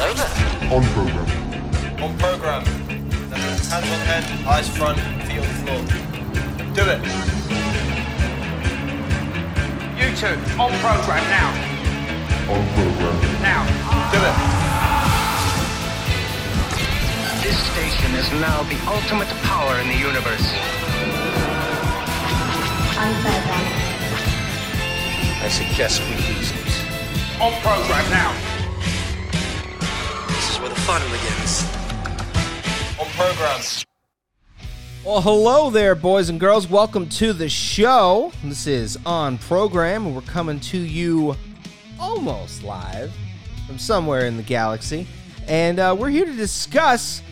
Hello there. On program. On program. Hands on head, eyes front, feet on the floor. Do it. You two, on program now. On program. Now. Do it. This station is now the ultimate power in the universe. On program. I suggest we lose it. On program now. Fun begins. On program. Well, hello there, boys and girls. Welcome to the show. This is on program, and we're coming to you almost live from somewhere in the galaxy. And uh, we're here to discuss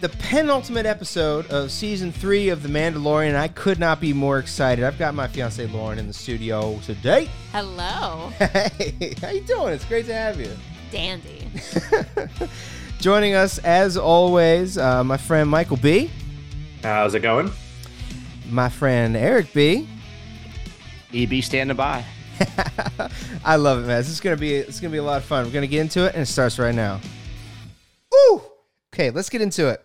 the penultimate episode of season three of The Mandalorian. I could not be more excited. I've got my fiance Lauren in the studio today. Hello, Hey, how you doing? It's great to have you. Dandy. Joining us, as always, uh, my friend Michael B, How's it going? my friend Eric B. EB standing by. I love it, man. This is gonna be it's gonna be a lot of fun. We're gonna get into it, and it starts right now. Ooh. Okay, let's get into it.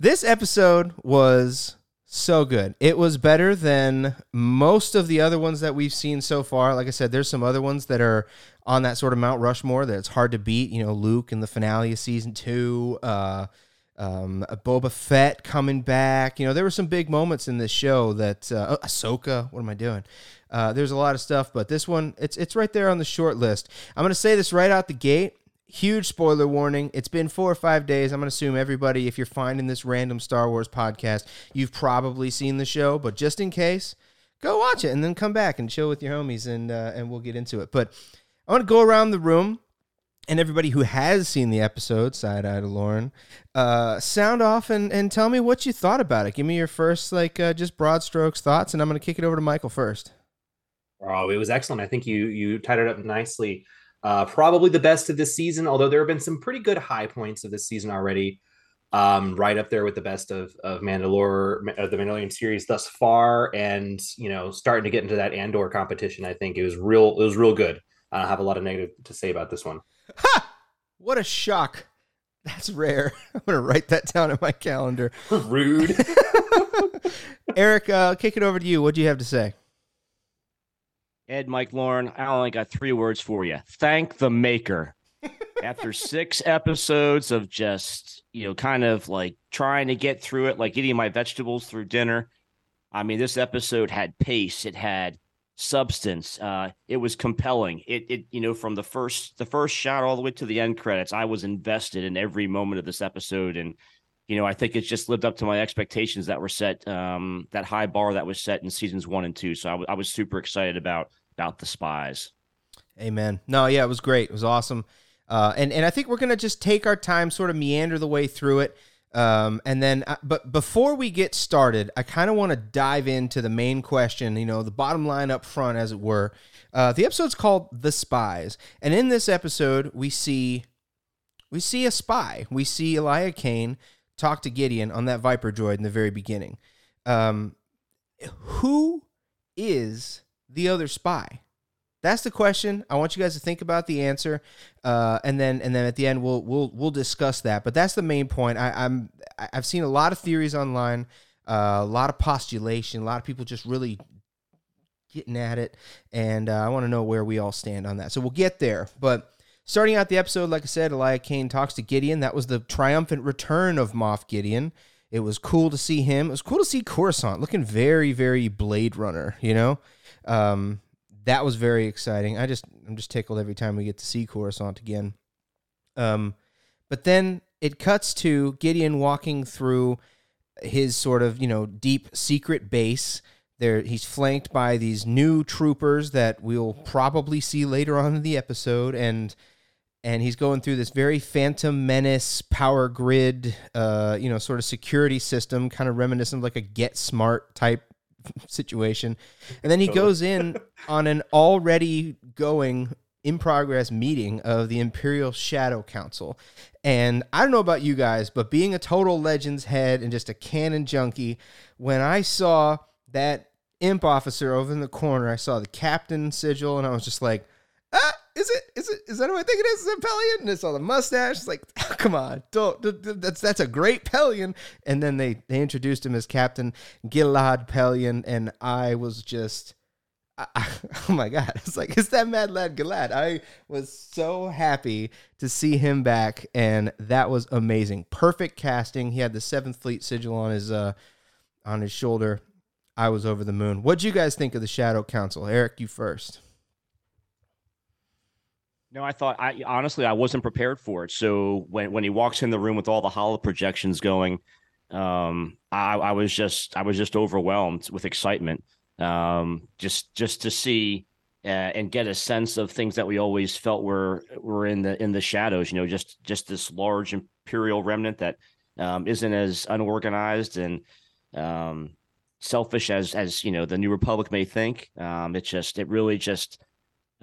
This episode was so good. It was better than most of the other ones that we've seen so far. Like I said, there's some other ones that are on that sort of Mount Rushmore that it's hard to beat. You know, Luke in the finale of season two. Uh, um, Boba Fett coming back. You know, there were some big moments in this show that uh, oh, Ahsoka. What am I doing? Uh, there's a lot of stuff, but this one, it's it's right there on the short list. I'm gonna say this right out the gate. Huge spoiler warning. It's been four or five days. I'm gonna assume everybody, if you're finding this random Star Wars podcast, you've probably seen the show. But just in case, go watch it and then come back and chill with your homies, and uh, and we'll get into it. But I want to go around the room and everybody who has seen the episode, side eye to Lauren, uh, sound off and, and tell me what you thought about it. Give me your first, like, uh, just broad strokes thoughts, and I'm going to kick it over to Michael first. Oh, it was excellent. I think you you tied it up nicely. Uh, probably the best of this season, although there have been some pretty good high points of this season already. Um, right up there with the best of of Mandalore, of the Mandalorian series thus far, and you know, starting to get into that Andor competition. I think it was real. It was real good. I don't have a lot of negative to say about this one. Ha! What a shock. That's rare. I'm to write that down in my calendar. Rude. Eric, uh, I'll kick it over to you. What do you have to say? Ed, Mike, Lauren, I only got three words for you. Thank the maker. After six episodes of just, you know, kind of like trying to get through it, like eating my vegetables through dinner. I mean, this episode had pace. It had substance. Uh, it was compelling. It, it, you know, from the first, the first shot all the way to the end credits, I was invested in every moment of this episode, and you know, I think it's just lived up to my expectations that were set, um, that high bar that was set in seasons one and two. So I, w- I was super excited about about the spies. Amen. No, yeah, it was great. It was awesome. Uh, and and I think we're gonna just take our time, sort of meander the way through it. Um, and then, uh, but before we get started, I kind of want to dive into the main question. You know, the bottom line up front, as it were. Uh, the episode's called "The Spies," and in this episode, we see we see a spy. We see Elia Kane talk to Gideon on that Viper droid in the very beginning. Um, who is the other spy? That's the question. I want you guys to think about the answer, uh, and then and then at the end we'll we'll we'll discuss that. But that's the main point. I, I'm I- I've seen a lot of theories online, uh, a lot of postulation, a lot of people just really getting at it, and uh, I want to know where we all stand on that. So we'll get there. But starting out the episode, like I said, Elia Kane talks to Gideon. That was the triumphant return of Moff Gideon. It was cool to see him. It was cool to see Coruscant looking very, very Blade Runner. You know, um, that was very exciting. I just, I'm just tickled every time we get to see Coruscant again. Um, but then it cuts to Gideon walking through his sort of, you know, deep secret base. There, he's flanked by these new troopers that we'll probably see later on in the episode, and and he's going through this very Phantom Menace power grid, uh, you know, sort of security system, kind of reminiscent of like a Get Smart type situation. And then he goes in on an already going in progress meeting of the Imperial Shadow Council. And I don't know about you guys, but being a total Legends head and just a canon junkie, when I saw that imp officer over in the corner, I saw the captain sigil and I was just like, ah, is it? Is it? Is that who I think it is? Is it Pellaeon? And it's all the mustache. It's like, oh, come on, don't. th- th- That's that's a great Pellaeon. And then they they introduced him as Captain Gilad Pellaeon, and I was just. I, I- oh my god! It's like it's that Mad Lad Gilad. I was so happy to see him back, and that was amazing. Perfect casting. He had the Seventh Fleet sigil on his uh on his shoulder. I was over the moon. What'd you guys think of the Shadow Council? Eric, you first. No, I thought I honestly I wasn't prepared for it. So when when he walks in the room with all the hollow projections going, um, I, I was just I was just overwhelmed with excitement. Um, just just to see uh, and get a sense of things that we always felt were were in the in the shadows. You know, just just this large imperial remnant that um, isn't as unorganized and um, selfish as as you know the New Republic may think. Um, it just it really just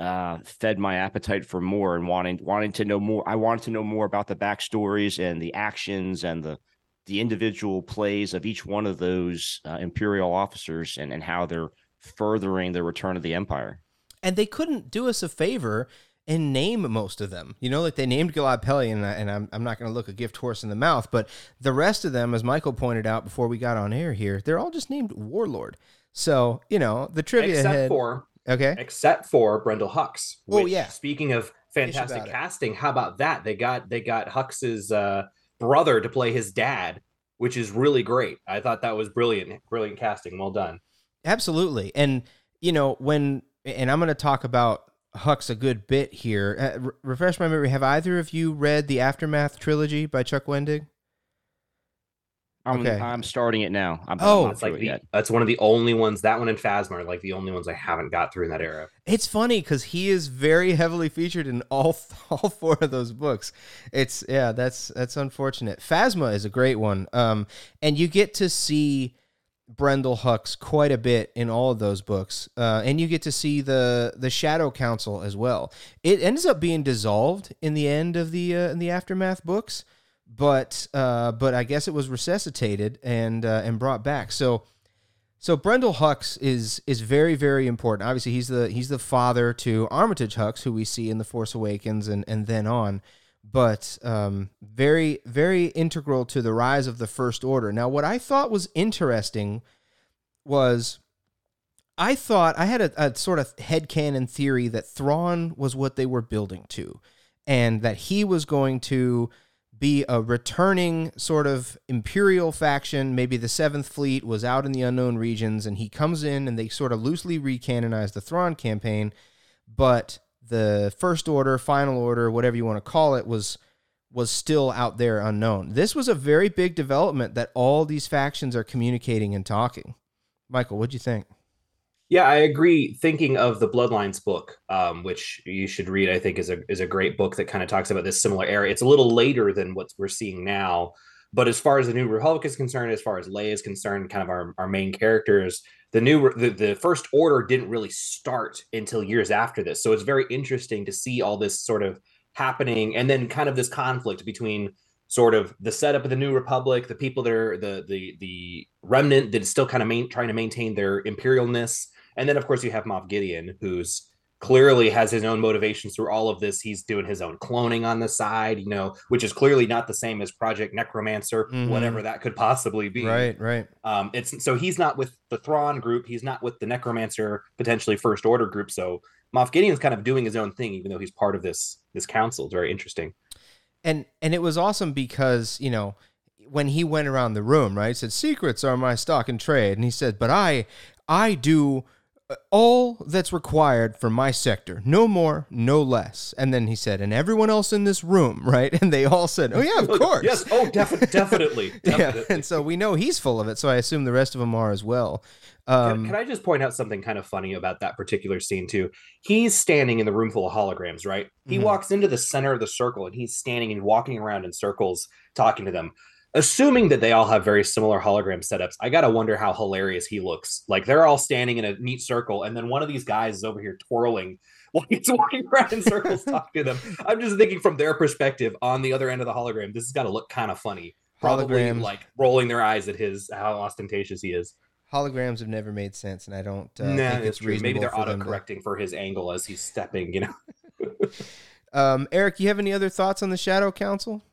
uh, fed my appetite for more and wanting wanting to know more. I wanted to know more about the backstories and the actions and the the individual plays of each one of those uh, imperial officers and and how they're furthering the return of the empire. And they couldn't do us a favor and name most of them. You know, like they named Gilad Pellaeon, and, I, and I'm, I'm not going to look a gift horse in the mouth, but the rest of them, as Michael pointed out before we got on air here, they're all just named Warlord. So, you know, the trivia except head. for okay. except for Brendol Hux. Oh, yeah. Speaking of fantastic about it. casting, how about that? They got they got Hux's uh, brother to play his dad, which is really great. I thought that was brilliant, brilliant casting. Well done. Absolutely. And, you know, when, and I'm going to talk about Hux a good bit here. Uh, re- refresh my memory. Have either of you read the Aftermath trilogy by Chuck Wendig? I'm Okay. I'm starting it now. I'm, Oh. I'm not It's like it the, yet. that's one of the only ones. That one and Phasma are like the only ones I haven't got through in that era. It's funny because he is very heavily featured in all all four of those books. It's yeah, that's that's unfortunate. Phasma is a great one, um, and you get to see Brendol Hux quite a bit in all of those books, uh, and you get to see the the Shadow Council as well. It ends up being dissolved in the end of the uh, in the aftermath books, but uh, but I guess it was resuscitated and uh, and brought back. So. So Brendol Hux is is very very important. Obviously, he's the he's the father to Armitage Hux, who we see in the Force Awakens and and then on, but um, very very integral to the rise of the First Order. Now, what I thought was interesting was I thought I had a, a sort of headcanon theory that Thrawn was what they were building to, and that he was going to be a returning sort of imperial faction. Maybe the Seventh Fleet was out in the unknown regions, and he comes in and they sort of loosely recanonize the Thrawn campaign, but the First Order, Final Order, whatever you want to call it, was was still out there unknown. This was a very big development that all these factions are communicating and talking. Michael, what'd you think? Yeah, I agree. Thinking of the Bloodlines book, um, which you should read, I think is a is a great book that kind of talks about this similar era. It's a little later than what we're seeing now, but as far as the New Republic is concerned, as far as Leia is concerned, kind of our, our main characters, the new the, the First Order didn't really start until years after this. So it's very interesting to see all this sort of happening, and then kind of this conflict between sort of the setup of the New Republic, the people that are the the the remnant that is still kind of main, trying to maintain their imperialness and then, of course, you have Moff Gideon, who's clearly has his own motivations through all of this. He's doing his own cloning on the side, you know, which is clearly not the same as Project Necromancer, Mhm. whatever that could possibly be. Right, right. Um, it's so he's not with the Thrawn group. He's not with the Necromancer potentially First Order group. So Moff Gideon's kind of doing his own thing, even though he's part of this this council. It's very interesting. and and it was awesome because you know when he went around the room right he said secrets are my stock and trade and he said but i i do all that's required for my sector no more no less and then he said and everyone else in this room right and they all said oh yeah of course Yes. Oh, defi- definitely. yeah definitely. and so we know he's full of it so i assume the rest of them are as well um can, can I just point out something kind of funny about that particular scene too? He's standing in the room full of holograms, right? He Mhm. walks into the center of the circle and he's standing and walking around in circles talking to them. Assuming that they all have very similar hologram setups, I gotta wonder how hilarious he looks. Like they're all standing in a neat circle, and then one of these guys is over here twirling while he's walking around in circles talking to them. I'm just thinking from their perspective on the other end of the hologram, this has got to look kind of funny. Probably Holograms. like rolling their eyes at his how ostentatious he is. holograms have never made sense and i don't uh, nah, think it's true. reasonable Maybe they're auto them to- correcting for his angle as he's stepping. You know, um, Eric, you have any other thoughts on the Shadow Council?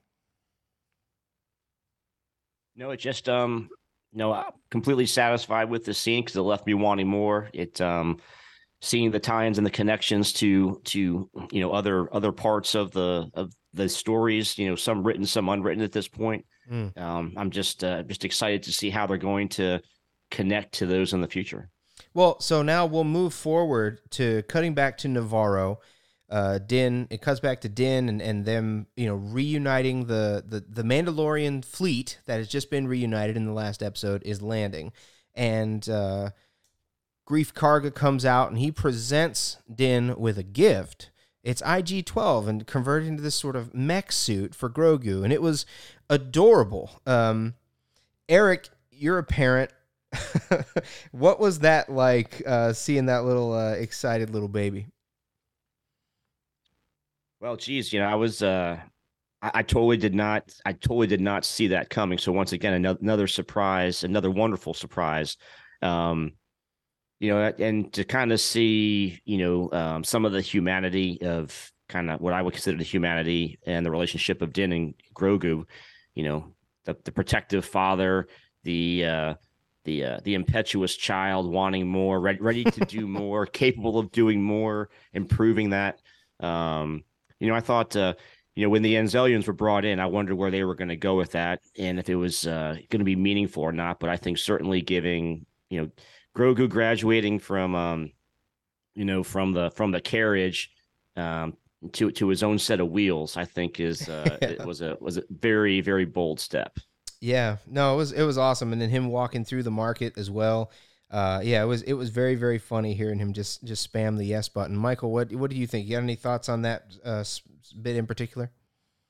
No, it just um no, I'm completely satisfied with the scene because it left me wanting more. It um seeing the tie-ins and the connections to to you know other other parts of the of the stories, you know, some written, some unwritten at this point. Mm. Um, I'm just uh, just excited to see how they're going to connect to those in the future. Well, so now we'll move forward to cutting back to Navarro. Uh, Din, it cuts back to Din and, and them, you know, reuniting the, the the Mandalorian fleet that has just been reunited in the last episode is landing, and uh, Greef Karga comes out and he presents Din with a gift. It's IG twelve and converted into this sort of mech suit for Grogu, and it was adorable. Um, Eric, you're a parent. what was that like uh, seeing that little uh, excited little baby? Well, geez, you know, I was uh I, I totally did not I totally did not see that coming. So once again, another, another surprise, another wonderful surprise. Um, you know, and to kind of see, you know, um, some of the humanity of kind of what I would consider the humanity and the relationship of Din and Grogu, you know, the, the protective father, the uh the uh, the impetuous child wanting more, ready, ready to do more, capable of doing more, improving that. Um, you know, I thought, uh, you know, when the Anzellans were brought in, I wondered where they were going to go with that and if it was uh, going to be meaningful or not. But I think certainly giving, you know, Grogu graduating from, um, you know, from the from the carriage um, to to his own set of wheels, I think is uh, it was a was a very very bold step. Yeah, no, it was it was awesome, and then him walking through the market as well. Uh, yeah, it was it was very very funny hearing him just just spam the yes button. Michael, what what do you think? You got any thoughts on that uh, bit in particular?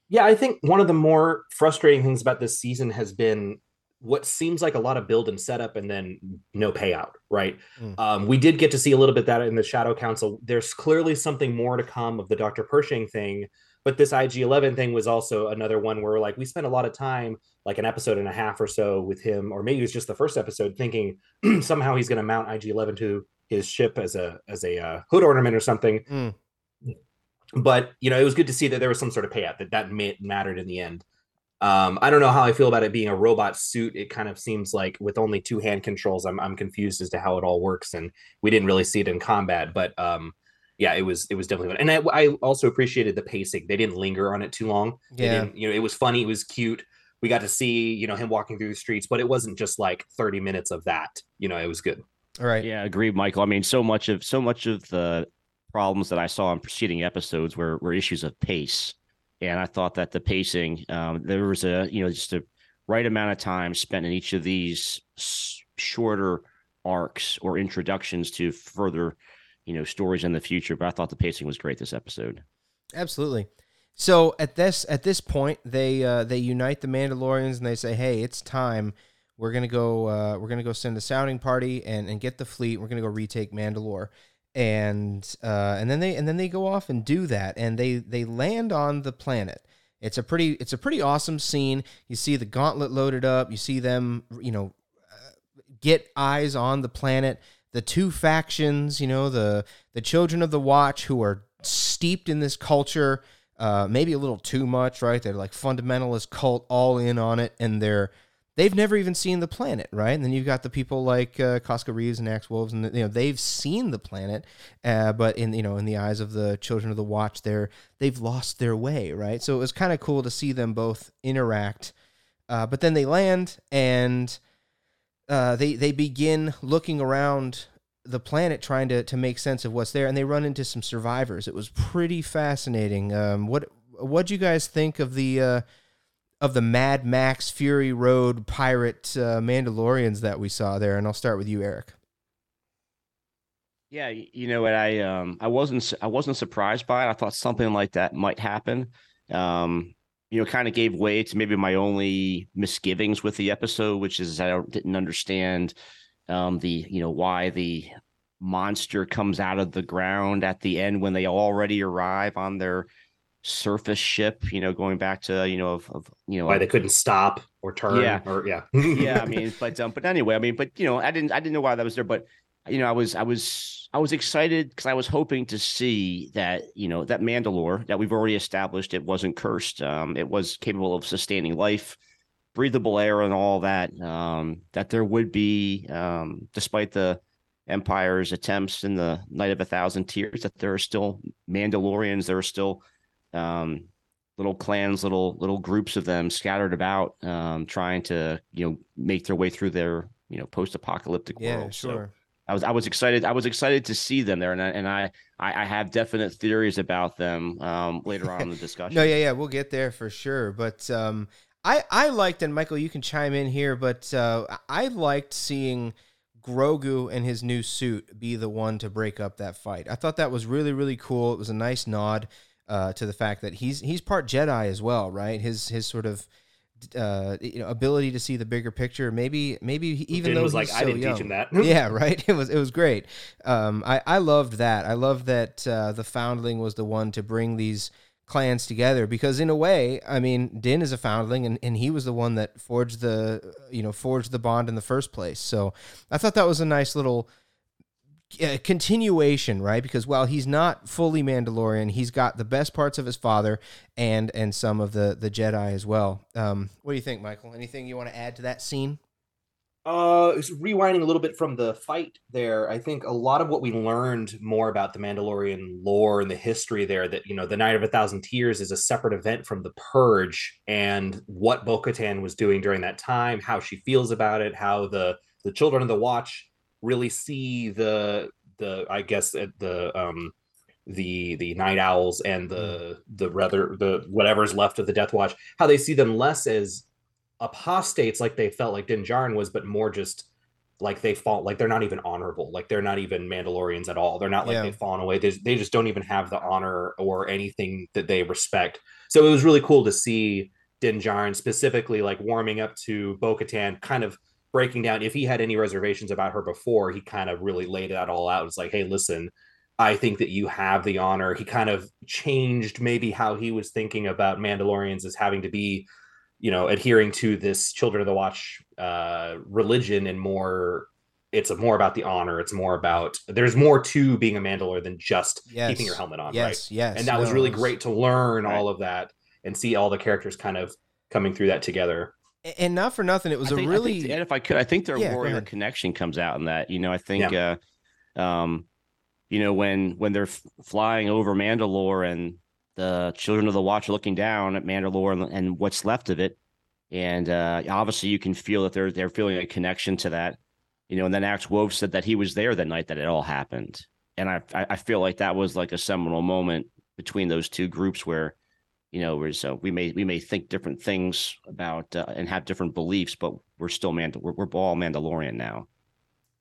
Yeah, I think one of the more frustrating things about this season has been what seems like a lot of build and setup and then no payout, right? Mm. Um, we did get to see a little bit that in the Shadow Council. There's clearly something more to come of the Dr. Pershing thing, but this IG11 thing was also another one where like we spent a lot of time, like an episode and a half or so with him, or maybe it was just the first episode, thinking somehow he's going to mount IG11 to his ship as a as a uh, hood ornament or something. Mm. But you know, it was good to see that there was some sort of payout that that mattered in the end. Um, I don't know how I feel about it being a robot suit. It kind of seems like with only two hand controls, I'm I'm confused as to how it all works, and we didn't really see it in combat. But um, yeah, it was it was definitely fun. And I, I also appreciated the pacing. They didn't linger on it too long. Yeah, you know, it was funny. It was cute. We got to see you know him walking through the streets, but it wasn't just like 30 minutes of that. You know, it was good. All right. Yeah, agreed, Michael. I mean, so much of so much of the problems that I saw in preceding episodes were were issues of pace, and I thought that the pacing um, there was a you know just a right amount of time spent in each of these s- shorter arcs or introductions to further you know stories in the future. But I thought the pacing was great this episode. Absolutely. So at this at this point, they uh, they unite the Mandalorians and they say, "Hey, it's time. We're gonna go. Uh, we're gonna go send a sounding party and and get the fleet. We're gonna go retake Mandalore." And uh, and then they and then they go off and do that, and they they land on the planet. It's a pretty it's a pretty awesome scene. You see the gauntlet loaded up. You see them, you know, uh, get eyes on the planet the two factions, you know, the the children of the watch who are steeped in this culture, uh, maybe a little too much, right? They're like fundamentalist cult, all in on it, and they're they've never even seen the planet, right? And then you've got the people like uh, Koska Reeves and Axe Woves, and you know they've seen the planet, uh, but in you know in the eyes of the children of the watch, they're they've lost their way, right? So it was kind of cool to see them both interact. Uh, but then they land and uh, they they begin looking around the planet trying to to make sense of what's there, and they run into some survivors. It was pretty fascinating. Um, what what do you guys think of the uh, of the Mad Max Fury Road pirate uh, Mandalorians that we saw there? And I'll start with you, Eric. Yeah, you know what I um I wasn't I wasn't surprised by it. I thought something like that might happen. Um, you know, kind of gave way to maybe my only misgivings with the episode, which is I didn't understand um, the, you know, why the monster comes out of the ground at the end when they already arrive on their surface ship, you know, going back to, you know, of, of you know, why they couldn't stop or turn yeah. or, yeah. yeah. I mean, but, um, but anyway, I mean, but, you know, I didn't, I didn't know why that was there, but, you know, I was, I was, I was excited because I was hoping to see that you know that Mandalore that we've already established it wasn't cursed. Um, it was capable of sustaining life, breathable air, and all that. Um, that there would be, um, despite the Empire's attempts in the Night of a Thousand Tears, that there are still Mandalorians. There are still um, little clans, little little groups of them scattered about, um, trying to you know make their way through their you know post-apocalyptic Yeah, world. So sure. I was I was excited. I was excited to see them there, and I, and I I I have definite theories about them um, later on in the discussion. No, yeah, yeah, we'll get there for sure. But um, I I liked, and Michael, you can chime in here, but uh, I liked seeing Grogu and his new suit be the one to break up that fight. I thought that was really really cool. It was a nice nod uh, to the fact that he's he's part Jedi as well, right? His his sort of uh, you know ability to see the bigger picture. Maybe maybe he- even Finn though was like, "I so didn't teach him that." yeah, right. It was it was great. Um, I I loved that. I loved that uh, the foundling was the one to bring these clans together because in a way, I mean, Din is a foundling and, and he was the one that forged the you know forged the bond in the first place. So I thought that was a nice little continuation, right? Because while he's not fully Mandalorian, he's got the best parts of his father and and some of the the Jedi as well. Um, what do you think, Michael? Anything you want to add to that scene? Uh, rewinding a little bit from the fight there, I think a lot of what we learned more about the Mandalorian lore and the history there that, you know, the Night of a Thousand Tears is a separate event from the Purge and what Bo Katan was doing during that time, how she feels about it, how the the children of the Watch really see the the I guess the um the the Nite Owls and the the rather the whatever's left of the Death Watch, how they see them less as apostates like they felt like Din Djarin was, but more just like they fall like they're not even honorable, like they're not even Mandalorians at all. They're not like Yeah. they've fallen away. They, they just don't even have the honor or anything that they respect. So it was really cool to see Din Djarin specifically like warming up to Bo Katan, kind of breaking down. If he had any reservations about her before, he kind of really laid that all out. It's like, hey, listen, I think that you have the honor. He kind of changed maybe how he was thinking about Mandalorians as having to be, you know, adhering to this Children of the Watch uh, religion and more. It's more about the honor. It's more about there's more to being a Mandalorian than just Yes. keeping your helmet on, Yes, right? yes. And that was really was- great to learn Right. all of that and see all the characters kind of coming through that together. And not for nothing, it was I a think, I really think, and if I could, I think their Yeah, go warrior connection comes out in that. You know, I think, uh, um, you know, when when they're f- flying over Mandalore and the children of the Watch are looking down at Mandalore and, and what's left of it, and uh, obviously you can feel that they're they're feeling a connection to that. You know, and then Axe Woves said that he was there that night that it all happened, and I I I feel like that was like a seminal moment between those two groups where you know, where so we may we may think different things about uh, and have different beliefs, but we're still Mandal we're, we're all Mandalorian now.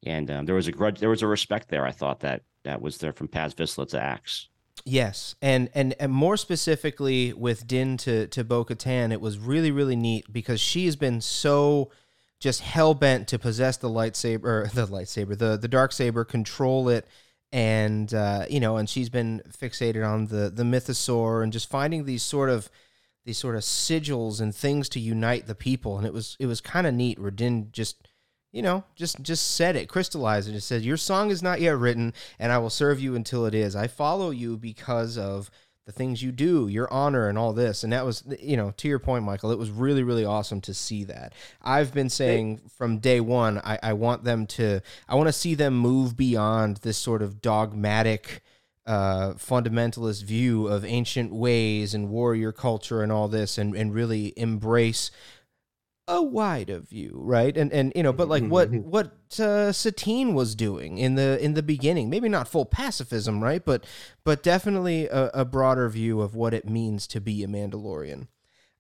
And um, there was a grudge, there was a respect there. I thought that that was there from Paz Vizsla to Axe. Yes, and and and more specifically with Din to to Bo Katan, it was really really neat because she has been so just hell bent to possess the lightsaber, the lightsaber, the the dark saber, control it, and uh, you know, and she's been fixated on the the mythosaur and just finding these sort of these sort of sigils and things to unite the people, and it was it was kind of neat where Din just you know, just just said it, crystallized it. It said, "Your song is not yet written, and I will serve you until it is. I follow you because of the things you do, your honor, and all this." And that was, you know, to your point, Michael. It was really, really awesome to see that. I've been saying from day one, I, I want them to, I want to see them move beyond this sort of dogmatic. Uh, fundamentalist view of ancient ways and warrior culture and all this, and, and really embrace a wider view, right? And and you know, but like what what uh, Satine was doing in the in the beginning, maybe not full pacifism, right? But but definitely a, a broader view of what it means to be a Mandalorian.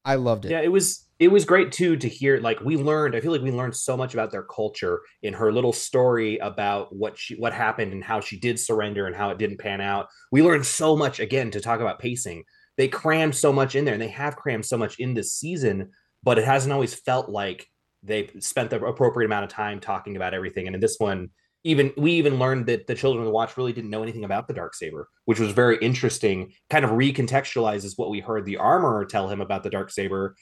I loved it. Yeah, it was it was great too to hear like we learned I feel like we learned so much about their culture in her little story about what she what happened and how she did surrender and how it didn't pan out. We learned so much again to talk about pacing. They crammed so much in there and they have crammed so much in this season, but it hasn't always felt like they spent the appropriate amount of time talking about everything. And in this one, even we even learned that the children of the watch really didn't know anything about the dark saber which was very interesting kind of recontextualizes what we heard the armorer tell him about the dark saber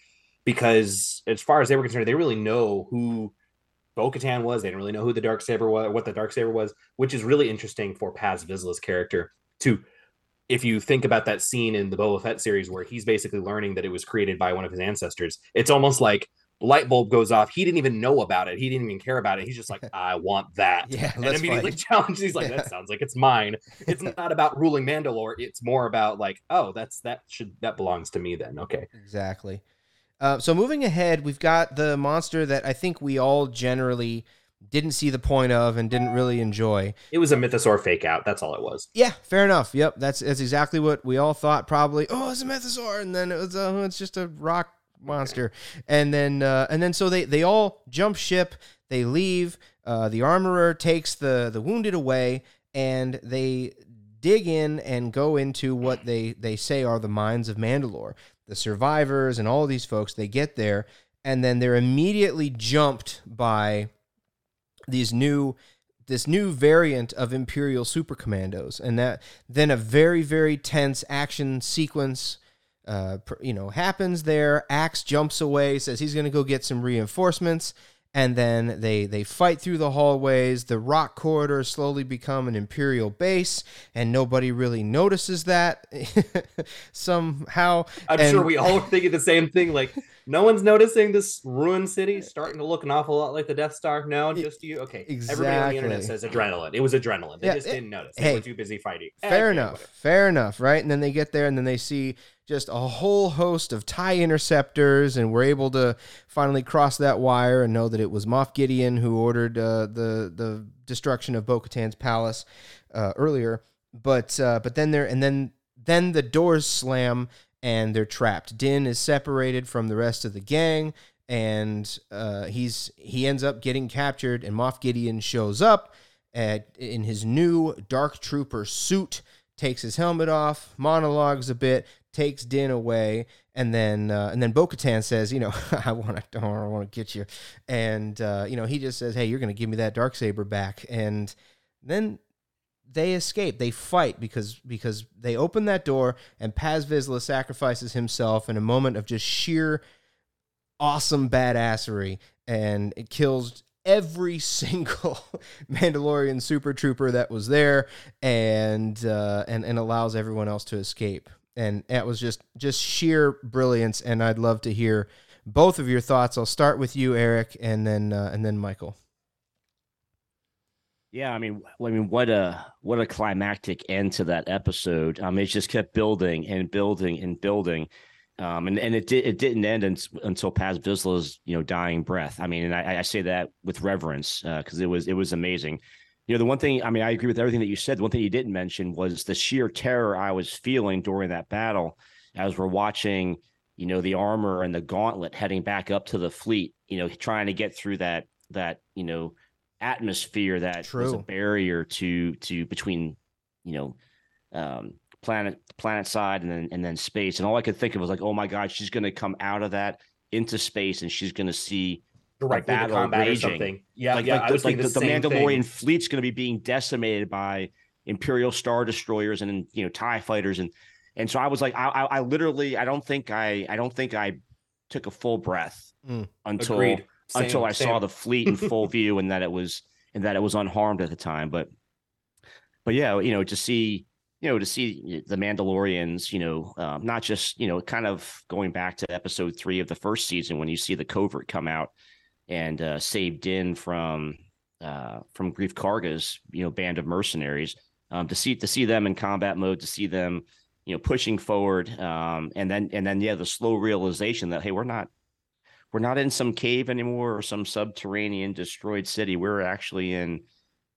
because as far as they were concerned they really know who Bo-Katan was. They didn't really know who the dark saber was, what the dark saber was, which is really interesting for Paz Vizsla's character to if you think about that scene in the Boba Fett series where he's basically learning that it was created by one of his ancestors, it's almost like light bulb goes off. He didn't even know about it. He didn't even care about it. He's just like, I want that. Yeah, and immediately fight. challenges. He's like, Yeah. that sounds like it's mine. It's not about ruling Mandalore. It's more about like, oh, that's that should that belongs to me then. Okay. Exactly. Uh, so moving ahead, we've got the monster that I think we all generally didn't see the point of and didn't really enjoy. It was a mythosaur fake out. That's all it was. Yeah, fair enough. Yep, that's that's exactly what we all thought. Probably, oh, it's a mythosaur, and then it was, oh, it's just a rock monster, and then uh, and then so they they all jump ship, they leave. Uh, the armorer takes the the wounded away, and they dig in and go into what they they say are the mines of Mandalore. The survivors and all these folks they get there, and then they're immediately jumped by these new this new variant of imperial super commandos and that then a very very tense action sequence uh, you know happens there. Axe jumps away says he's going to go get some reinforcements and then they they fight through the hallways the rock corridors slowly become an imperial base and nobody really notices that somehow I'm And- sure we all are thinking the same thing. Like, no one's noticing this ruined city starting to look an awful lot like the Death Star. No, just you. Okay. exactly. Everybody on the internet says adrenaline. It was adrenaline. They Yeah, just it- didn't notice. They hey, were too busy fighting. Fair Okay, enough. whatever. Fair enough, right? And then they get there and then they see just a whole host of TIE interceptors, and we're able to finally cross that wire and know that it was Moff Gideon who ordered uh, the the destruction of Bo Katan's palace uh, earlier. But uh, but then there and then then the doors slam and they're trapped. Din is separated from the rest of the gang, and uh, he's he ends up getting captured. And Moff Gideon shows up at, in his new Dark Trooper suit, takes his helmet off, monologues a bit, takes Din away, and then uh, and then Bo-Katan says, you know, I want to, I want to get you, and uh, you know, he just says, hey, you're going to give me that dark saber back, and then they escape. They fight because because they open that door, and Paz Vizsla sacrifices himself in a moment of just sheer awesome badassery, and it kills every single Mandalorian super trooper that was there, and uh, and and allows everyone else to escape. And that was just just sheer brilliance. And I'd love to hear both of your thoughts. I'll start with you, Eric, and then uh, and then Michael. Yeah, I mean, I mean, what a what a climactic end to that episode. Um, it just kept building and building and building, um, and and it did it didn't end un- until Paz Vizsla's you know dying breath. I mean, and I, I say that with reverence because it was it was amazing. You know, the one thing I mean, I agree with everything that you said. The one thing you didn't mention was the sheer terror I was feeling during that battle as we're watching. You know, the armor and the gauntlet heading back up to the fleet. You know, trying to get through that that you know atmosphere that was a barrier to to between you know um planet planet side and then and then space and all i could think of was like oh my god she's going to come out of that into space and she's going to see Directly battle combat or raging. something. Yeah, like, yeah. like, I was like thinking the, the mandalorian thing. fleet's going to be being decimated by imperial star destroyers and you know tie fighters and and so i was like i i, I literally i don't think i i don't think i took a full breath Mm. until Agreed. Same, until I saw the fleet in full view and that it was and that it was unharmed at the time. But but yeah, you know, to see you know to see the Mandalorians, you know, um, not just you know, kind of going back to episode three of the first season when you see the covert come out and uh, save Din from uh, from Greef Karga's you know band of mercenaries. Um, to see to see them in combat mode, to see them you know pushing forward, um, and then and then yeah, the slow realization that hey, we're not we're not in some cave anymore or some subterranean destroyed city. We're actually in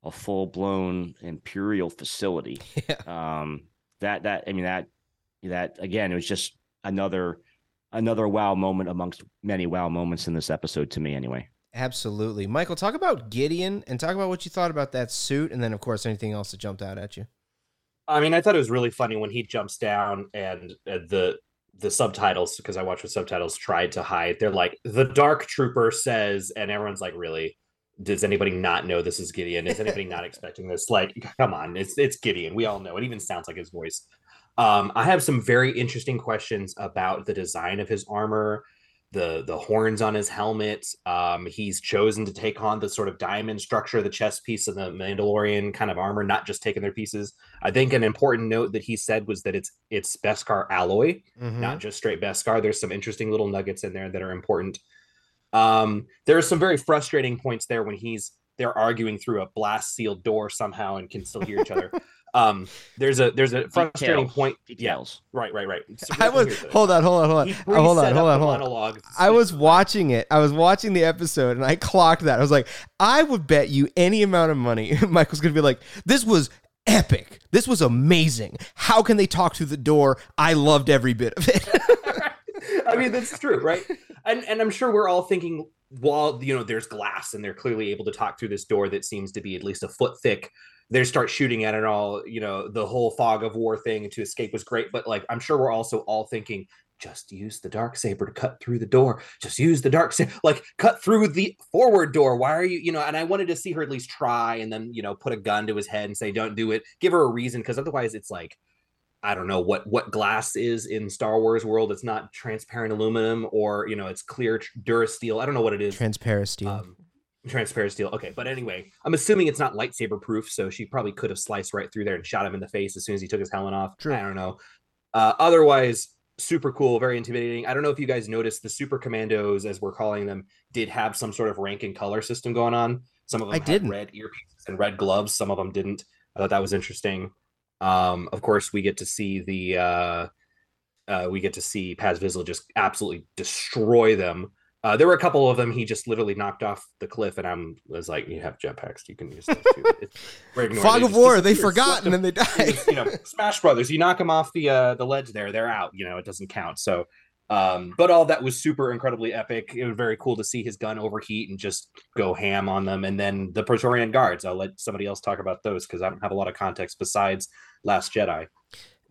a full blown imperial facility. Yeah. Um, that that I mean that that again, it was just another another wow moment amongst many wow moments in this episode to me anyway. Absolutely. Michael, talk about Gideon and talk about what you thought about that suit and then of course anything else that jumped out at you. I mean, I thought it was really funny when he jumps down and uh, the the subtitles because I watch with subtitles tried to hide. They're like the Dark Trooper says, and everyone's like, really. Does anybody not know this is Gideon? Is anybody not expecting this? Like, come on, it's it's Gideon. We all know. It even sounds like his voice. Um, I have some very interesting questions about the design of his armor. the the horns on his helmet. Um, he's chosen to take on the sort of diamond structure, the chest piece of the Mandalorian kind of armor, not just taking their pieces. I think an important note that he said was that it's it's Beskar alloy, Mhm. not just straight Beskar. There's some interesting little nuggets in there that are important. Um, there are some very frustrating points there when he's they're arguing through a blast sealed door somehow and can still hear each other. Um, there's a there's a frustrating Details. point. Details. Yeah, right, right, right. So I we can hear was hold on, hold on, hold on, He Uh, hold on, hold on, hold on. monologue. I was watching it. I was watching the episode, and I clocked that. I was like, I would bet you any amount of money, Michael's gonna be like, "This was epic. This was amazing. How can they talk through the door? I loved every bit of it." I mean, that's true, right? And and I'm sure we're all thinking, while you know, there's glass and they're clearly able to talk through this door that seems to be at least a foot thick. They start shooting at it all. You know, the whole fog of war thing to escape was great, but like, I'm sure we're also all thinking, just use the dark saber to cut through the door. Just use the dark saber, like cut through the forward door. Why are you, you know? And I wanted to see her at least try, and then you know, put a gun to his head and say, "Don't do it." Give her a reason, because otherwise, it's like I don't know what what glass is in Star Wars world. It's not transparent aluminum or you know it's clear tr- Durasteel. I don't know what it is. Transparent steel. Um, transparent steel. Okay, but anyway, I'm assuming it's not lightsaber proof, so she probably could have sliced right through there and shot him in the face as soon as he took his helmet off. True. I don't know. Uh, otherwise, super cool, very intimidating. I don't know if you guys noticed the super commandos, as we're calling them, did have some sort of rank and color system going on. Some of them I had didn't. red earpieces and red gloves. Some of them didn't. I thought that was interesting. Um, of course, we get to see the uh, uh, we get to see Paz Vizsla just absolutely destroy them. Uh, there were a couple of them he just literally knocked off the cliff, and I'm was like, "You have jetpacks, you can use those too." It's- we're ignoring it. Fog of War. They forgot, and then they it died. you know, Smash Brothers. You knock them off the uh, the ledge there, they're out. You know, it doesn't count. So, um, but all that was super incredibly epic. It was very cool to see his gun overheat and just go ham on them. And then the Praetorian Guards. I'll let somebody else talk about those because I don't have a lot of context besides Last Jedi.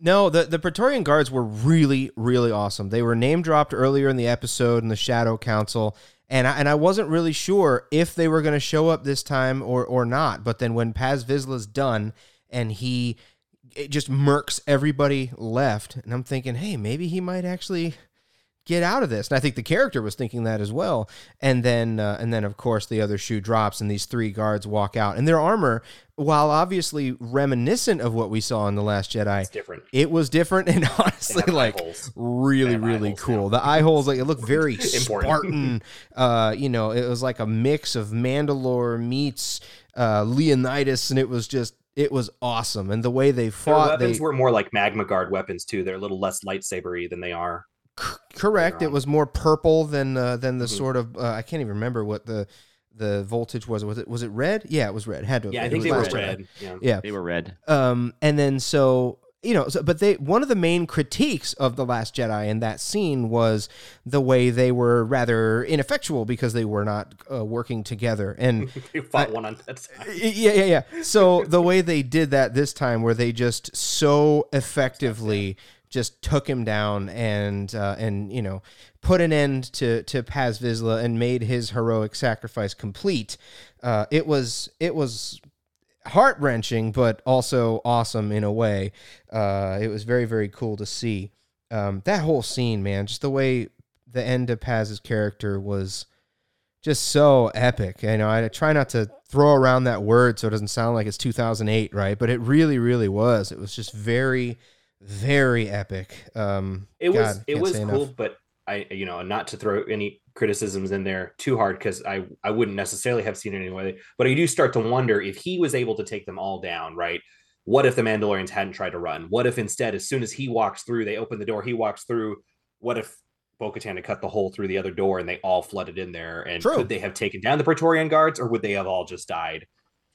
No, the, the Praetorian Guards were really, really awesome. They were name dropped earlier in the episode in the Shadow Council, and I, and I wasn't really sure if they were going to show up this time or or not. But then when Paz Vizsla's done and he it just murks everybody left, and I'm thinking, hey, maybe he might actually get out of this. And I think the character was thinking that as well. And then uh, and then of course the other shoe drops and these three guards walk out. And their armor, while obviously reminiscent of what we saw in the last Jedi, different. it was different and honestly like really They have eye really cool. now. The eye holes like it looked very Important. Spartan. uh, you know, it was like a mix of Mandalore meets uh, Leonidas, and it was just it was awesome. And the way they fought, Their weapons they were more like MagnaGuard weapons too. They're a little less lightsabery than they are. Correct. It was more purple than uh, than the Mhm. sort of uh, I can't even remember what the the voltage was. Was it was it red? Yeah, it was red. Had to. have Yeah, I think they were Last Jedi. red. Yeah. Yeah. They were red. Um, and then so you know, so, but they one of the main critiques of the Last Jedi in that scene was the way they were rather ineffectual because they were not uh, working together. And They fought one on that side. yeah, yeah, yeah. So the way they did that this time, where they just so effectively just took him down and uh, and you know put an end to to Paz Vizsla and made his heroic sacrifice complete. Uh, it was it was heart wrenching, but also awesome in a way. Uh, it was very very cool to see um, that whole scene, man. Just the way the end of Paz's character was just so epic. You know, I try not to throw around that word so it doesn't sound like it's 2008, right? But it really, really was. It was just very, very epic. Um, It was God, it was cool, enough. but I you know not to throw any criticisms in there too hard because I I wouldn't necessarily have seen it anyway. But I do start to wonder if he was able to take them all down, right? What if the Mandalorians hadn't tried to run? What if instead, as soon as he walks through, they open the door, he walks through? What if Bo-Katan had cut the hole through the other door and they all flooded in there? And True. could they have taken down the Praetorian guards, or would they have all just died?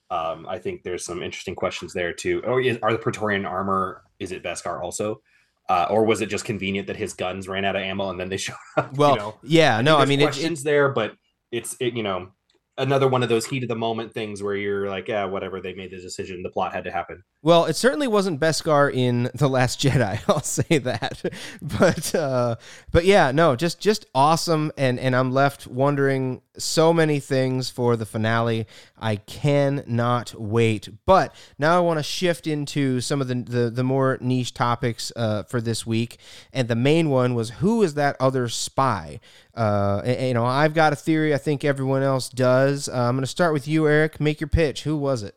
Um, I think there's some interesting questions there too. Or is, are the Praetorian armor? Is it Beskar also? Uh, or was it just convenient that his guns ran out of ammo and then they showed up? Well, you know? yeah, no, I There's mean, it, it, there, but it's it, you know, another one of those heat of the moment things where you're like, yeah, whatever. They made the decision. The plot had to happen. Well, it certainly wasn't Beskar in the Last Jedi. I'll say that, but uh, but yeah, no, just just awesome, and and I'm left wondering so many things for the finale. I cannot wait. But now I want to shift into some of the the, the more niche topics uh, for this week, and the main one was who is that other spy? Uh, you know, I've got a theory. I think everyone else does. Uh, I'm going to start with you, Eric. Make your pitch. Who was it?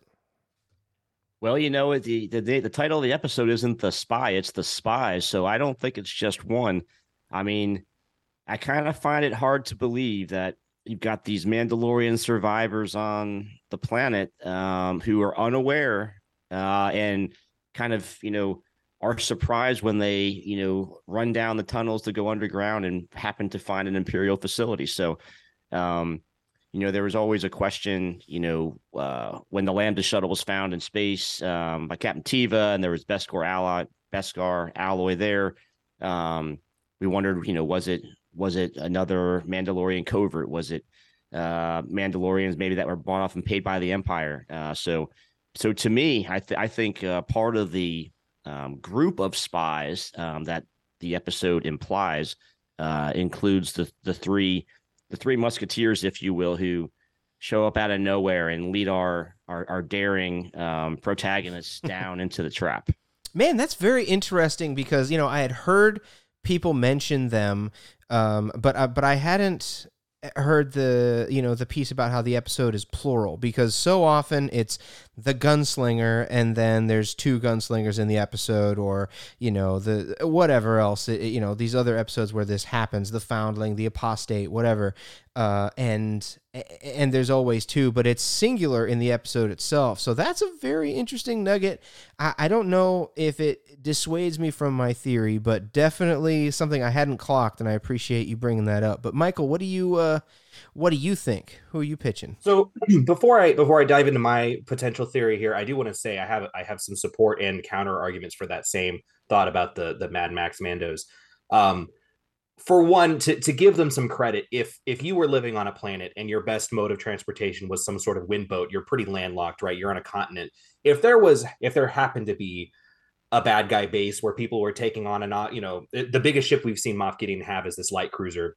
Well, you know, the, the the title of the episode isn't the spy; it's the spies. So I don't think it's just one. I mean, I kind of find it hard to believe that you've got these Mandalorian survivors on the planet um, who are unaware uh, and kind of, you know, are surprised when they, you know, run down the tunnels to go underground and happen to find an Imperial facility. So, um, you know, there was always a question, you know, uh, when the Lambda shuttle was found in space um, by Captain Teva, and there was Beskar alloy, Beskar alloy there. Um, we wondered, you know, was it was it another Mandalorian covert? Was it uh, Mandalorians maybe that were bought off and paid by the Empire? Uh, so, so to me, I th- I think uh, part of the um, group of spies um, that the episode implies uh, includes the the three the three musketeers, if you will, who show up out of nowhere and lead our our, our daring um, protagonists down into the trap. Man, that's very interesting because you know I had heard people mention them, um, but uh, but I hadn't heard the you know the piece about how the episode is plural because so often it's the gunslinger and then there's two gunslingers in the episode or you know the whatever else it, you know these other episodes where this happens the foundling the apostate whatever uh, and and there's always two but it's singular in the episode itself. So that's a very interesting nugget. I, I don't know if it dissuades me from my theory but definitely something i hadn't clocked and i appreciate you bringing that up. But michael what do you uh what do you think who are you pitching So before I before I dive into my potential theory here, I do want to say I have I have some support and counter arguments for that same thought about the the Mad Max Mandos. Um, for one, to to give them some credit, if if you were living on a planet and your best mode of transportation was some sort of wind boat, you're pretty landlocked, right? You're on a continent. If there was if there happened to be a bad guy base where people were taking on and not, you know, the, the biggest ship we've seen Moff Gideon have is this light cruiser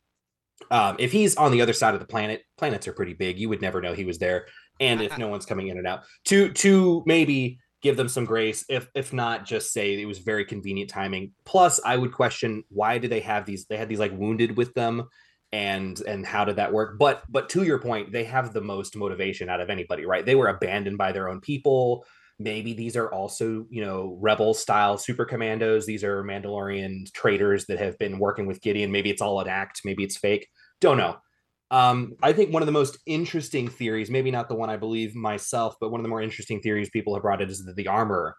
um, if he's on the other side of the planet, planets are pretty big. You would never know he was there. And if no one's coming in and out, to to maybe give them some grace. If if not, just say it was very convenient timing. Plus, I would question why do they have these? They had these like wounded with them, and and how did that work? But but to your point, they have the most motivation out of anybody, right? They were abandoned by their own people. Maybe these are also, you know, rebel style super commandos. These are Mandalorian traitors that have been working with Gideon. Maybe it's all an act. Maybe it's fake. Don't know. Um, I think one of the most interesting theories, maybe not the one I believe myself, but one of the more interesting theories people have brought it is that the armor.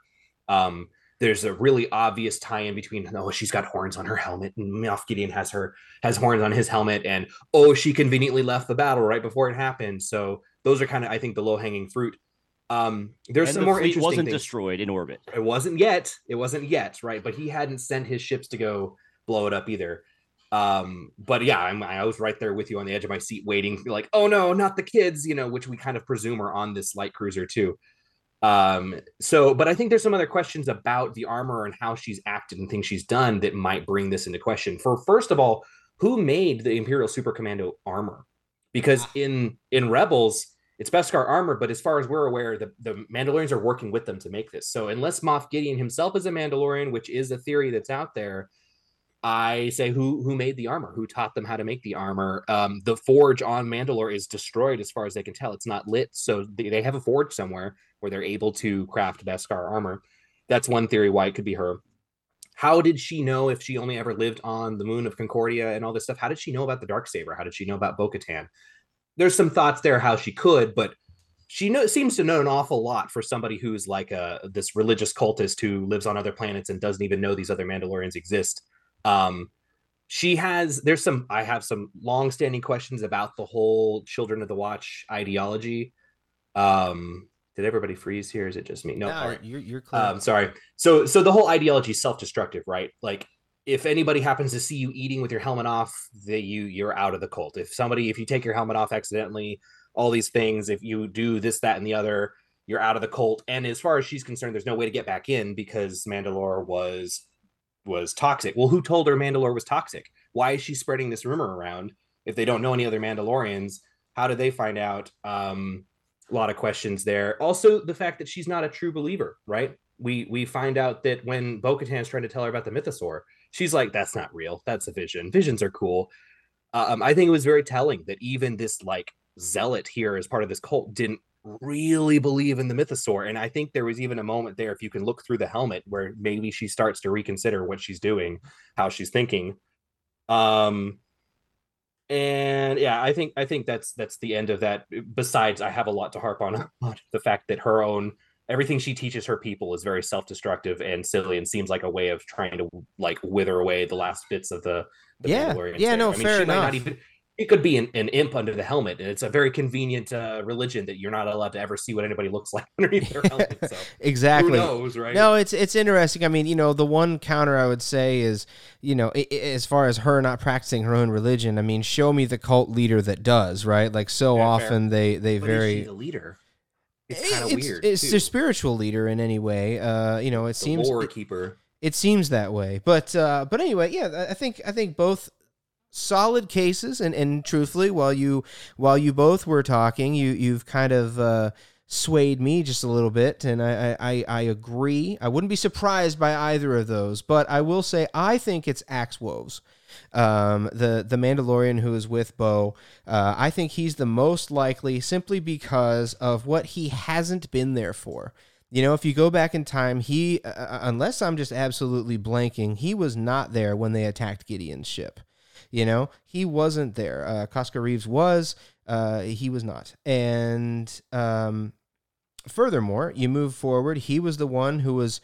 Um, there's a really obvious tie-in between oh she's got horns on her helmet and Moff Gideon has her has horns on his helmet and oh she conveniently left the battle right before it happened. So those are kind of I think the low-hanging fruit. Um, there's And some the more fleet interesting wasn't things. destroyed in orbit. It wasn't yet. It wasn't yet, right? But he hadn't sent his ships to go blow it up either. Um, but yeah, I'm, I was right there with you on the edge of my seat, waiting, like, oh no, not the kids, you know, which we kind of presume are on this light cruiser too. Um, so, but I think there's some other questions about the armor and how she's acted and things she's done that might bring this into question. For first of all, who made the Imperial Super Commando armor? Because in in Rebels, it's Beskar armor, but as far as we're aware, the, the Mandalorians are working with them to make this. So unless Moff Gideon himself is a Mandalorian, which is a theory that's out there, I say who who made the armor? Who taught them how to make the armor? Um, the forge on Mandalore is destroyed as far as they can tell. It's not lit, so they, they have a forge somewhere where they're able to craft Beskar armor. That's one theory why it could be her. How did she know if she only ever lived on the moon of Concordia and all this stuff? How did she know about the dark saber? How did she know about Bo-Katan? There's some thoughts there how she could, but she know, seems to know an awful lot for somebody who's like a this religious cultist who lives on other planets and doesn't even know these other Mandalorians exist. Um, she has there's some I have some long-standing questions about the whole Children of the Watch ideology. Um, did everybody freeze here? Is it just me? No, all right. you're you're clear. Um, sorry. So so the whole ideology is self-destructive, right? Like if anybody happens to see you eating with your helmet off, that you you're out of the cult. If somebody if you take your helmet off accidentally, all these things. If you do this, that, and the other, you're out of the cult. And as far as she's concerned, there's no way to get back in because Mandalore was was toxic. Well, who told her Mandalore was toxic? Why is she spreading this rumor around? If they don't know any other Mandalorians, how did they find out? Um, a lot of questions there. Also, the fact that she's not a true believer, right? We we find out that when Bo-Katan's trying to tell her about the mythosaur, she's like, "That's not real. That's a vision. Visions are cool." Um, I think it was very telling that even this like zealot here as part of this cult didn't really believe in the mythosaur and i think there was even a moment there if you can look through the helmet where maybe she starts to reconsider what she's doing how she's thinking um and yeah i think i think that's that's the end of that besides i have a lot to harp on, on the fact that her own everything she teaches her people is very self-destructive and silly and seems like a way of trying to like wither away the last bits of the, the Yeah. Yeah, there. no, I mean, fair enough. not even it could be an, an imp under the helmet and it's a very convenient uh, religion that you're not allowed to ever see what anybody looks like underneath their helmet so exactly. who knows right No, it's it's interesting. I mean, you know, the one counter I would say is, you know, as far as her not practicing her own religion, I mean, show me the cult leader that does, right? Like so Yeah, fair. often they they But very the leader it's kind of weird It's too. their spiritual leader in any way. Uh, you know, it the seems lore it, keeper it seems that way. But uh, but anyway, yeah, I- think I think both solid cases and and truthfully, while you while you both were talking, you you've kind of uh, swayed me just a little bit, and I, I I I agree. I wouldn't be surprised by either of those, but I will say I think it's Axe Woves. Um, the the Mandalorian who is with Bo, uh, I think he's the most likely simply because of what he hasn't been there for. You know, if you go back in time, he, uh, unless I'm just absolutely blanking, he was not there when they attacked Gideon's ship. You know, he wasn't there. Uh, Reeves was, uh, he was not. And um, furthermore, you move forward, he was the one who was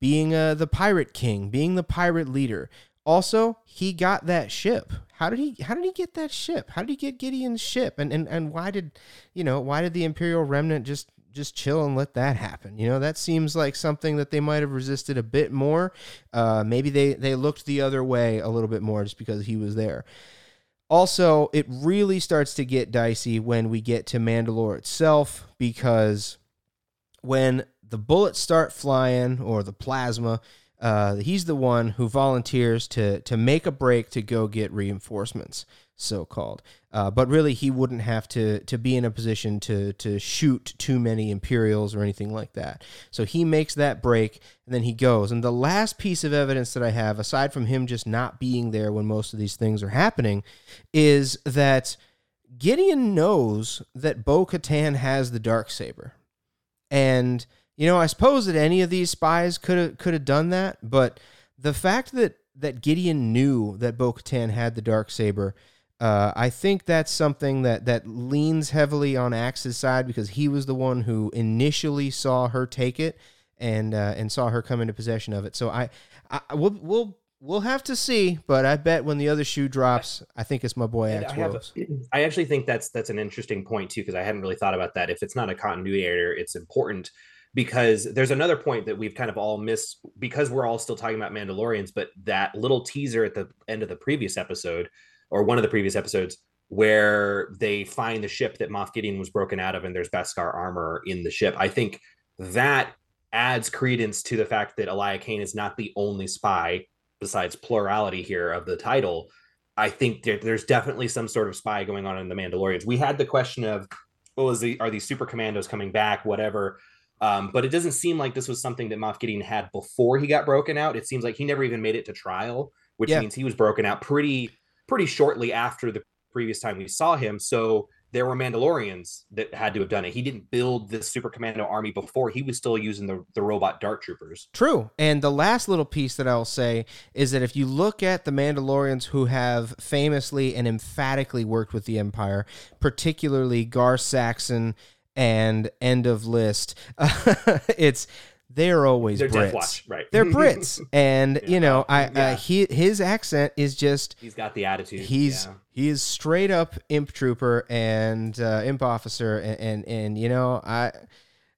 being uh, the pirate king, being the pirate leader. Also, he got that ship. How did he? How did he get that ship? How did he get Gideon's ship? And and and why did you know? Why did the Imperial remnant just just chill and let that happen? You know, that seems like something that they might have resisted a bit more. Uh, maybe they they looked the other way a little bit more just because he was there. Also, it really starts to get dicey when we get to Mandalore itself because when the bullets start flying or the plasma, uh, he's the one who volunteers to to make a break to go get reinforcements, so called. Uh, but really, he wouldn't have to to be in a position to to shoot too many Imperials or anything like that. So he makes that break and then he goes. And the last piece of evidence that I have, aside from him just not being there when most of these things are happening, is that Gideon knows that Bo Katan has the dark saber. And you know, I suppose that any of these spies could have could have done that, but the fact that that Gideon knew that Bo-Katan had the dark saber, uh, I think that's something that that leans heavily on Axe's side because he was the one who initially saw her take it and uh, and saw her come into possession of it. So I, I we'll we'll we'll have to see, but I bet when the other shoe drops, I think it's my boy Axe I, have I actually think that's that's an interesting point too because I hadn't really thought about that. If it's not a continuity error, it's important because there's another point that we've kind of all missed because we're all still talking about Mandalorians, but that little teaser at the end of the previous episode or one of the previous episodes where they find the ship that Moff Gideon was broken out of and there's Beskar armor in the ship. I think that adds credence to the fact that Elia Kane is not the only spy besides plurality here of the title. I think there, there's definitely some sort of spy going on in the Mandalorians. We had the question of, well, is the, are these super commandos coming back? Whatever. Um, but it doesn't seem like this was something that Moff Gideon had before he got broken out. It seems like he never even made it to trial, which Yeah. means he was broken out pretty pretty shortly after the previous time we saw him. So there were Mandalorians that had to have done it. He didn't build this super commando army before. He was still using the, the robot dark troopers. True. And the last little piece that I'll say is that if you look at the Mandalorians who have famously and emphatically worked with the Empire, particularly Gar Saxon and End of List, it's they're always They're Brits. Death Watch, right? They're Brits, and you know, I uh, he his accent is just He's got the attitude. he's yeah. he is straight up imp trooper and uh, imp officer, and, and and you know, I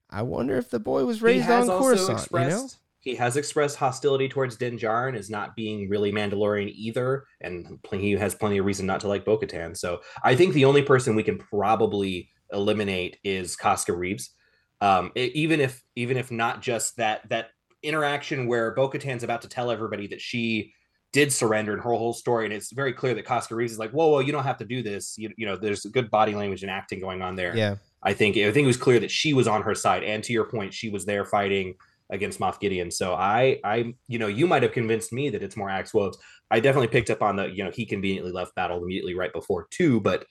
I wonder if the boy was raised on Coruscant. you know, he has expressed hostility towards Din Djarin as not being really Mandalorian either, and he has plenty of reason not to like Bo-Katan. So I think the only person we can probably eliminate is Koska Reeves. Um, e- even if even if not just that that interaction where Bo-Katan's about to tell everybody that she did surrender and her whole story, and it's very clear that Koska Reeves is like, "Whoa, whoa, you don't have to do this." You, you know, there's good body language and acting going on there. Yeah. I think I think it was clear that she was on her side, and to your point, she was there fighting against Moff Gideon. So I, I, you know, you might have convinced me that it's more Axe Woves. I definitely picked up on the, you know, he conveniently left battle immediately right before too, but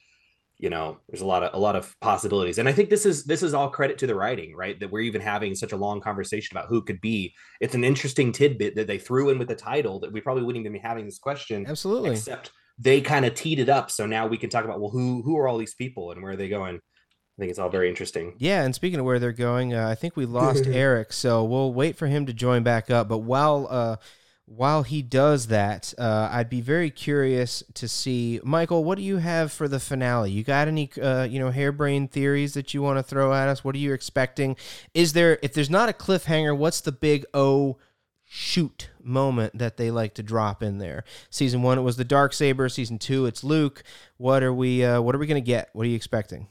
you know, there's a lot of a lot of possibilities, and I think this is this is all credit to the writing, right? That we're even having such a long conversation about who could be. It's an interesting tidbit that they threw in with the title that we probably wouldn't even be having this question, Absolutely. except they kind of teed it up. So now we can talk about well, who who are all these people and where are they going? I think it's all very interesting. Yeah, and speaking of where they're going, uh, I think we lost Eric, so we'll wait for him to join back up. But while uh, while he does that, uh, I'd be very curious to see Michael. What do you have for the finale? You got any uh, you know harebrained theories that you want to throw at us? What are you expecting? Is there if there's not a cliffhanger, what's the big oh shoot moment that they like to drop in there? Season one, it was the dark saber. Season two, it's Luke. What are we? Uh, what are we gonna get? What are you expecting?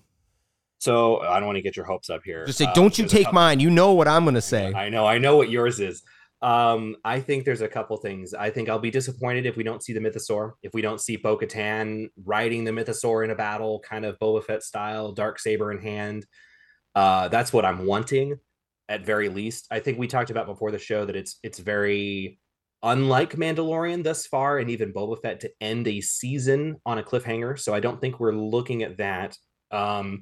So I don't want to get your hopes up here. Just say, Um, don't you take couple- mine. You know what I'm going to say. I know, I know what yours is. Um, I think there's a couple things. I think I'll be disappointed if we don't see the Mythosaur, if we don't see Bo Katan riding the Mythosaur in a battle, kind of Boba Fett style, dark saber in hand. Uh, that's what I'm wanting at very least. I think we talked about before the show that it's it's very unlike Mandalorian thus far, and even Boba Fett to end a season on a cliffhanger. So I don't think we're looking at that. Um,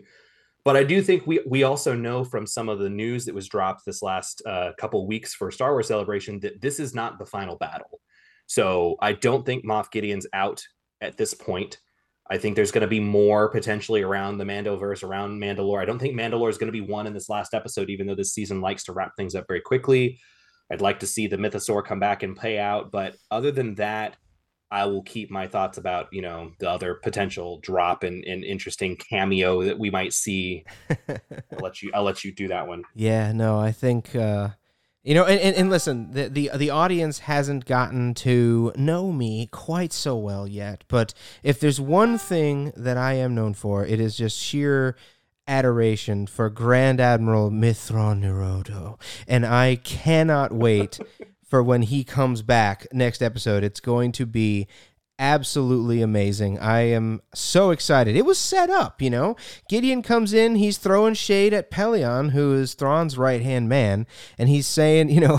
but I do think we we also know from some of the news that was dropped this last uh, couple weeks for Star Wars Celebration that this is not the final battle. So I don't think Moff Gideon's out at this point. I think there's going to be more potentially around the Mandoverse, around Mandalore. I don't think Mandalore is going to be one in this last episode, even though this season likes to wrap things up very quickly. I'd like to see the Mythosaur come back and pay out, but other than that, I will keep my thoughts about you know the other potential drop and, interesting cameo that we might see. I'll let you. I'll let you do that one. Yeah, no, I think uh you know, and, and, listen, the, the the audience hasn't gotten to know me quite so well yet. But if there's one thing that I am known for, it is just sheer adoration for Grand Admiral Mitth'raw'nuruodo, and I cannot wait for when he comes back next episode. It's going to be absolutely amazing. I am so excited. It was set up, you know. Gideon comes in, he's throwing shade at Pellaeon, who is Thrawn's right hand man, and he's saying, you know,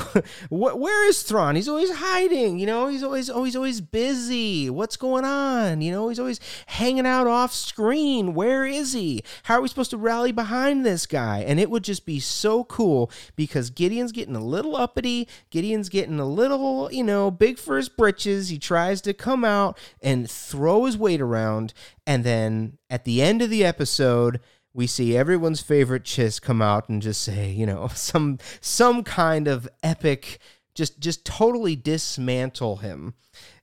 where is Thrawn? He's always hiding, you know. He's always always always busy. What's going on? You know, he's always hanging out off screen. Where is he? How are we supposed to rally behind this guy? And it would just be so cool because Gideon's getting a little uppity. Gideon's getting a little, you know, big for his britches. He tries to come out and throw his weight around. And then at the end of the episode, we see everyone's favorite Chiss come out and just say, you know, some some kind of epic, just just totally dismantle him.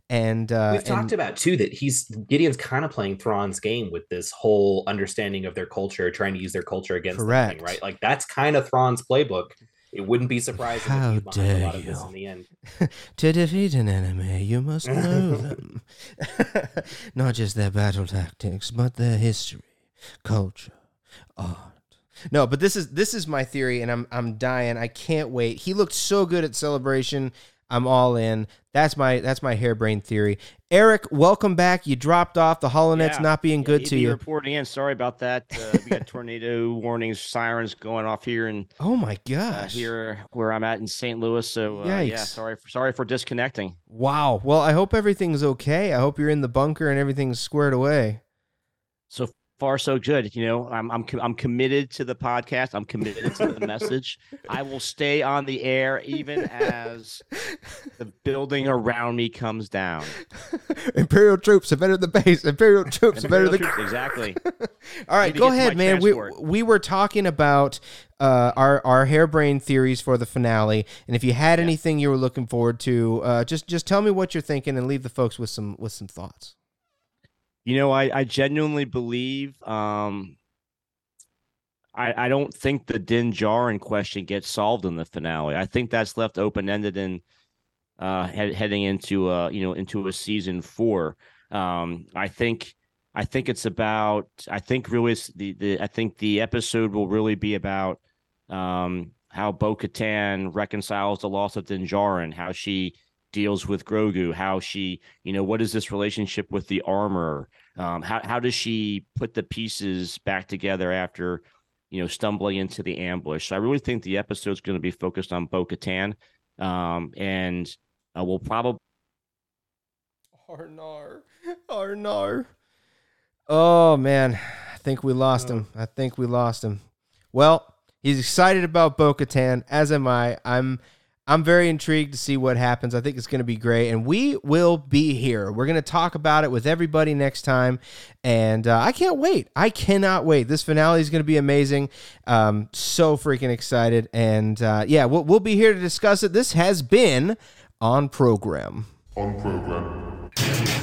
And uh, We've talked and- about too that he's Gideon's kind of playing Thrawn's game with this whole understanding of their culture, trying to use their culture against Correct. thing, right? Like that's kind of Thrawn's playbook. It wouldn't be surprising How if he's a dare lot of this in the end. to defeat an enemy, you must know them. Not just their battle tactics, but their history, culture, art. No, but this is this is my theory, and I'm I'm dying. I can't wait. He looked so good at celebration. I'm all in. That's my that's my harebrained theory. Eric, welcome back. You dropped off. The Holonet's Yeah. not being good EB to you. Reporting in. Sorry about that. Uh, we got tornado warnings, sirens going off here and Oh my uh, gosh! here where I'm at in St. Louis. So uh, yeah, sorry for sorry for disconnecting. Wow. Well, I hope everything's okay. I hope you're in the bunker and everything's squared away. So far, so good. You know, I'm I'm I'm committed to the podcast. I'm committed to the message. I will stay on the air even as the building around me comes down. Imperial troops have entered the base. Imperial troops have entered the. Troops- exactly. All right, go ahead, man. We transport. we were talking about uh, our our harebrained theories for the finale, and if you had anything you were looking forward to, uh, just just tell me what you're thinking and leave the folks with some with some thoughts. You know, I, I genuinely believe um I I don't think the Din Djarin question gets solved in the finale. I think that's left open ended and uh head, heading into uh you know into a season four. Um I think I think it's about. I think really the the. I think the episode will really be about um, how Bo Katan reconciles the loss of Din Djarin, how she deals with Grogu, how she, you know, what is this relationship with the armor? Um, how how does she put the pieces back together after, you know, stumbling into the ambush? So I really think the episode's going to be focused on Bo Katan, um, and uh, we'll probably Arnar. Arnar. Oh man, I think we lost him. I think we lost him. Well, he's excited about Bo Katan, as am I. I'm I'm very intrigued to see what happens. I think it's going to be great, and we will be here. We're going to talk about it with everybody next time, and uh, I can't wait. I cannot wait. This finale is going to be amazing. Um, so freaking excited, and uh, yeah, we'll, we'll be here to discuss it. This has been on program. On program.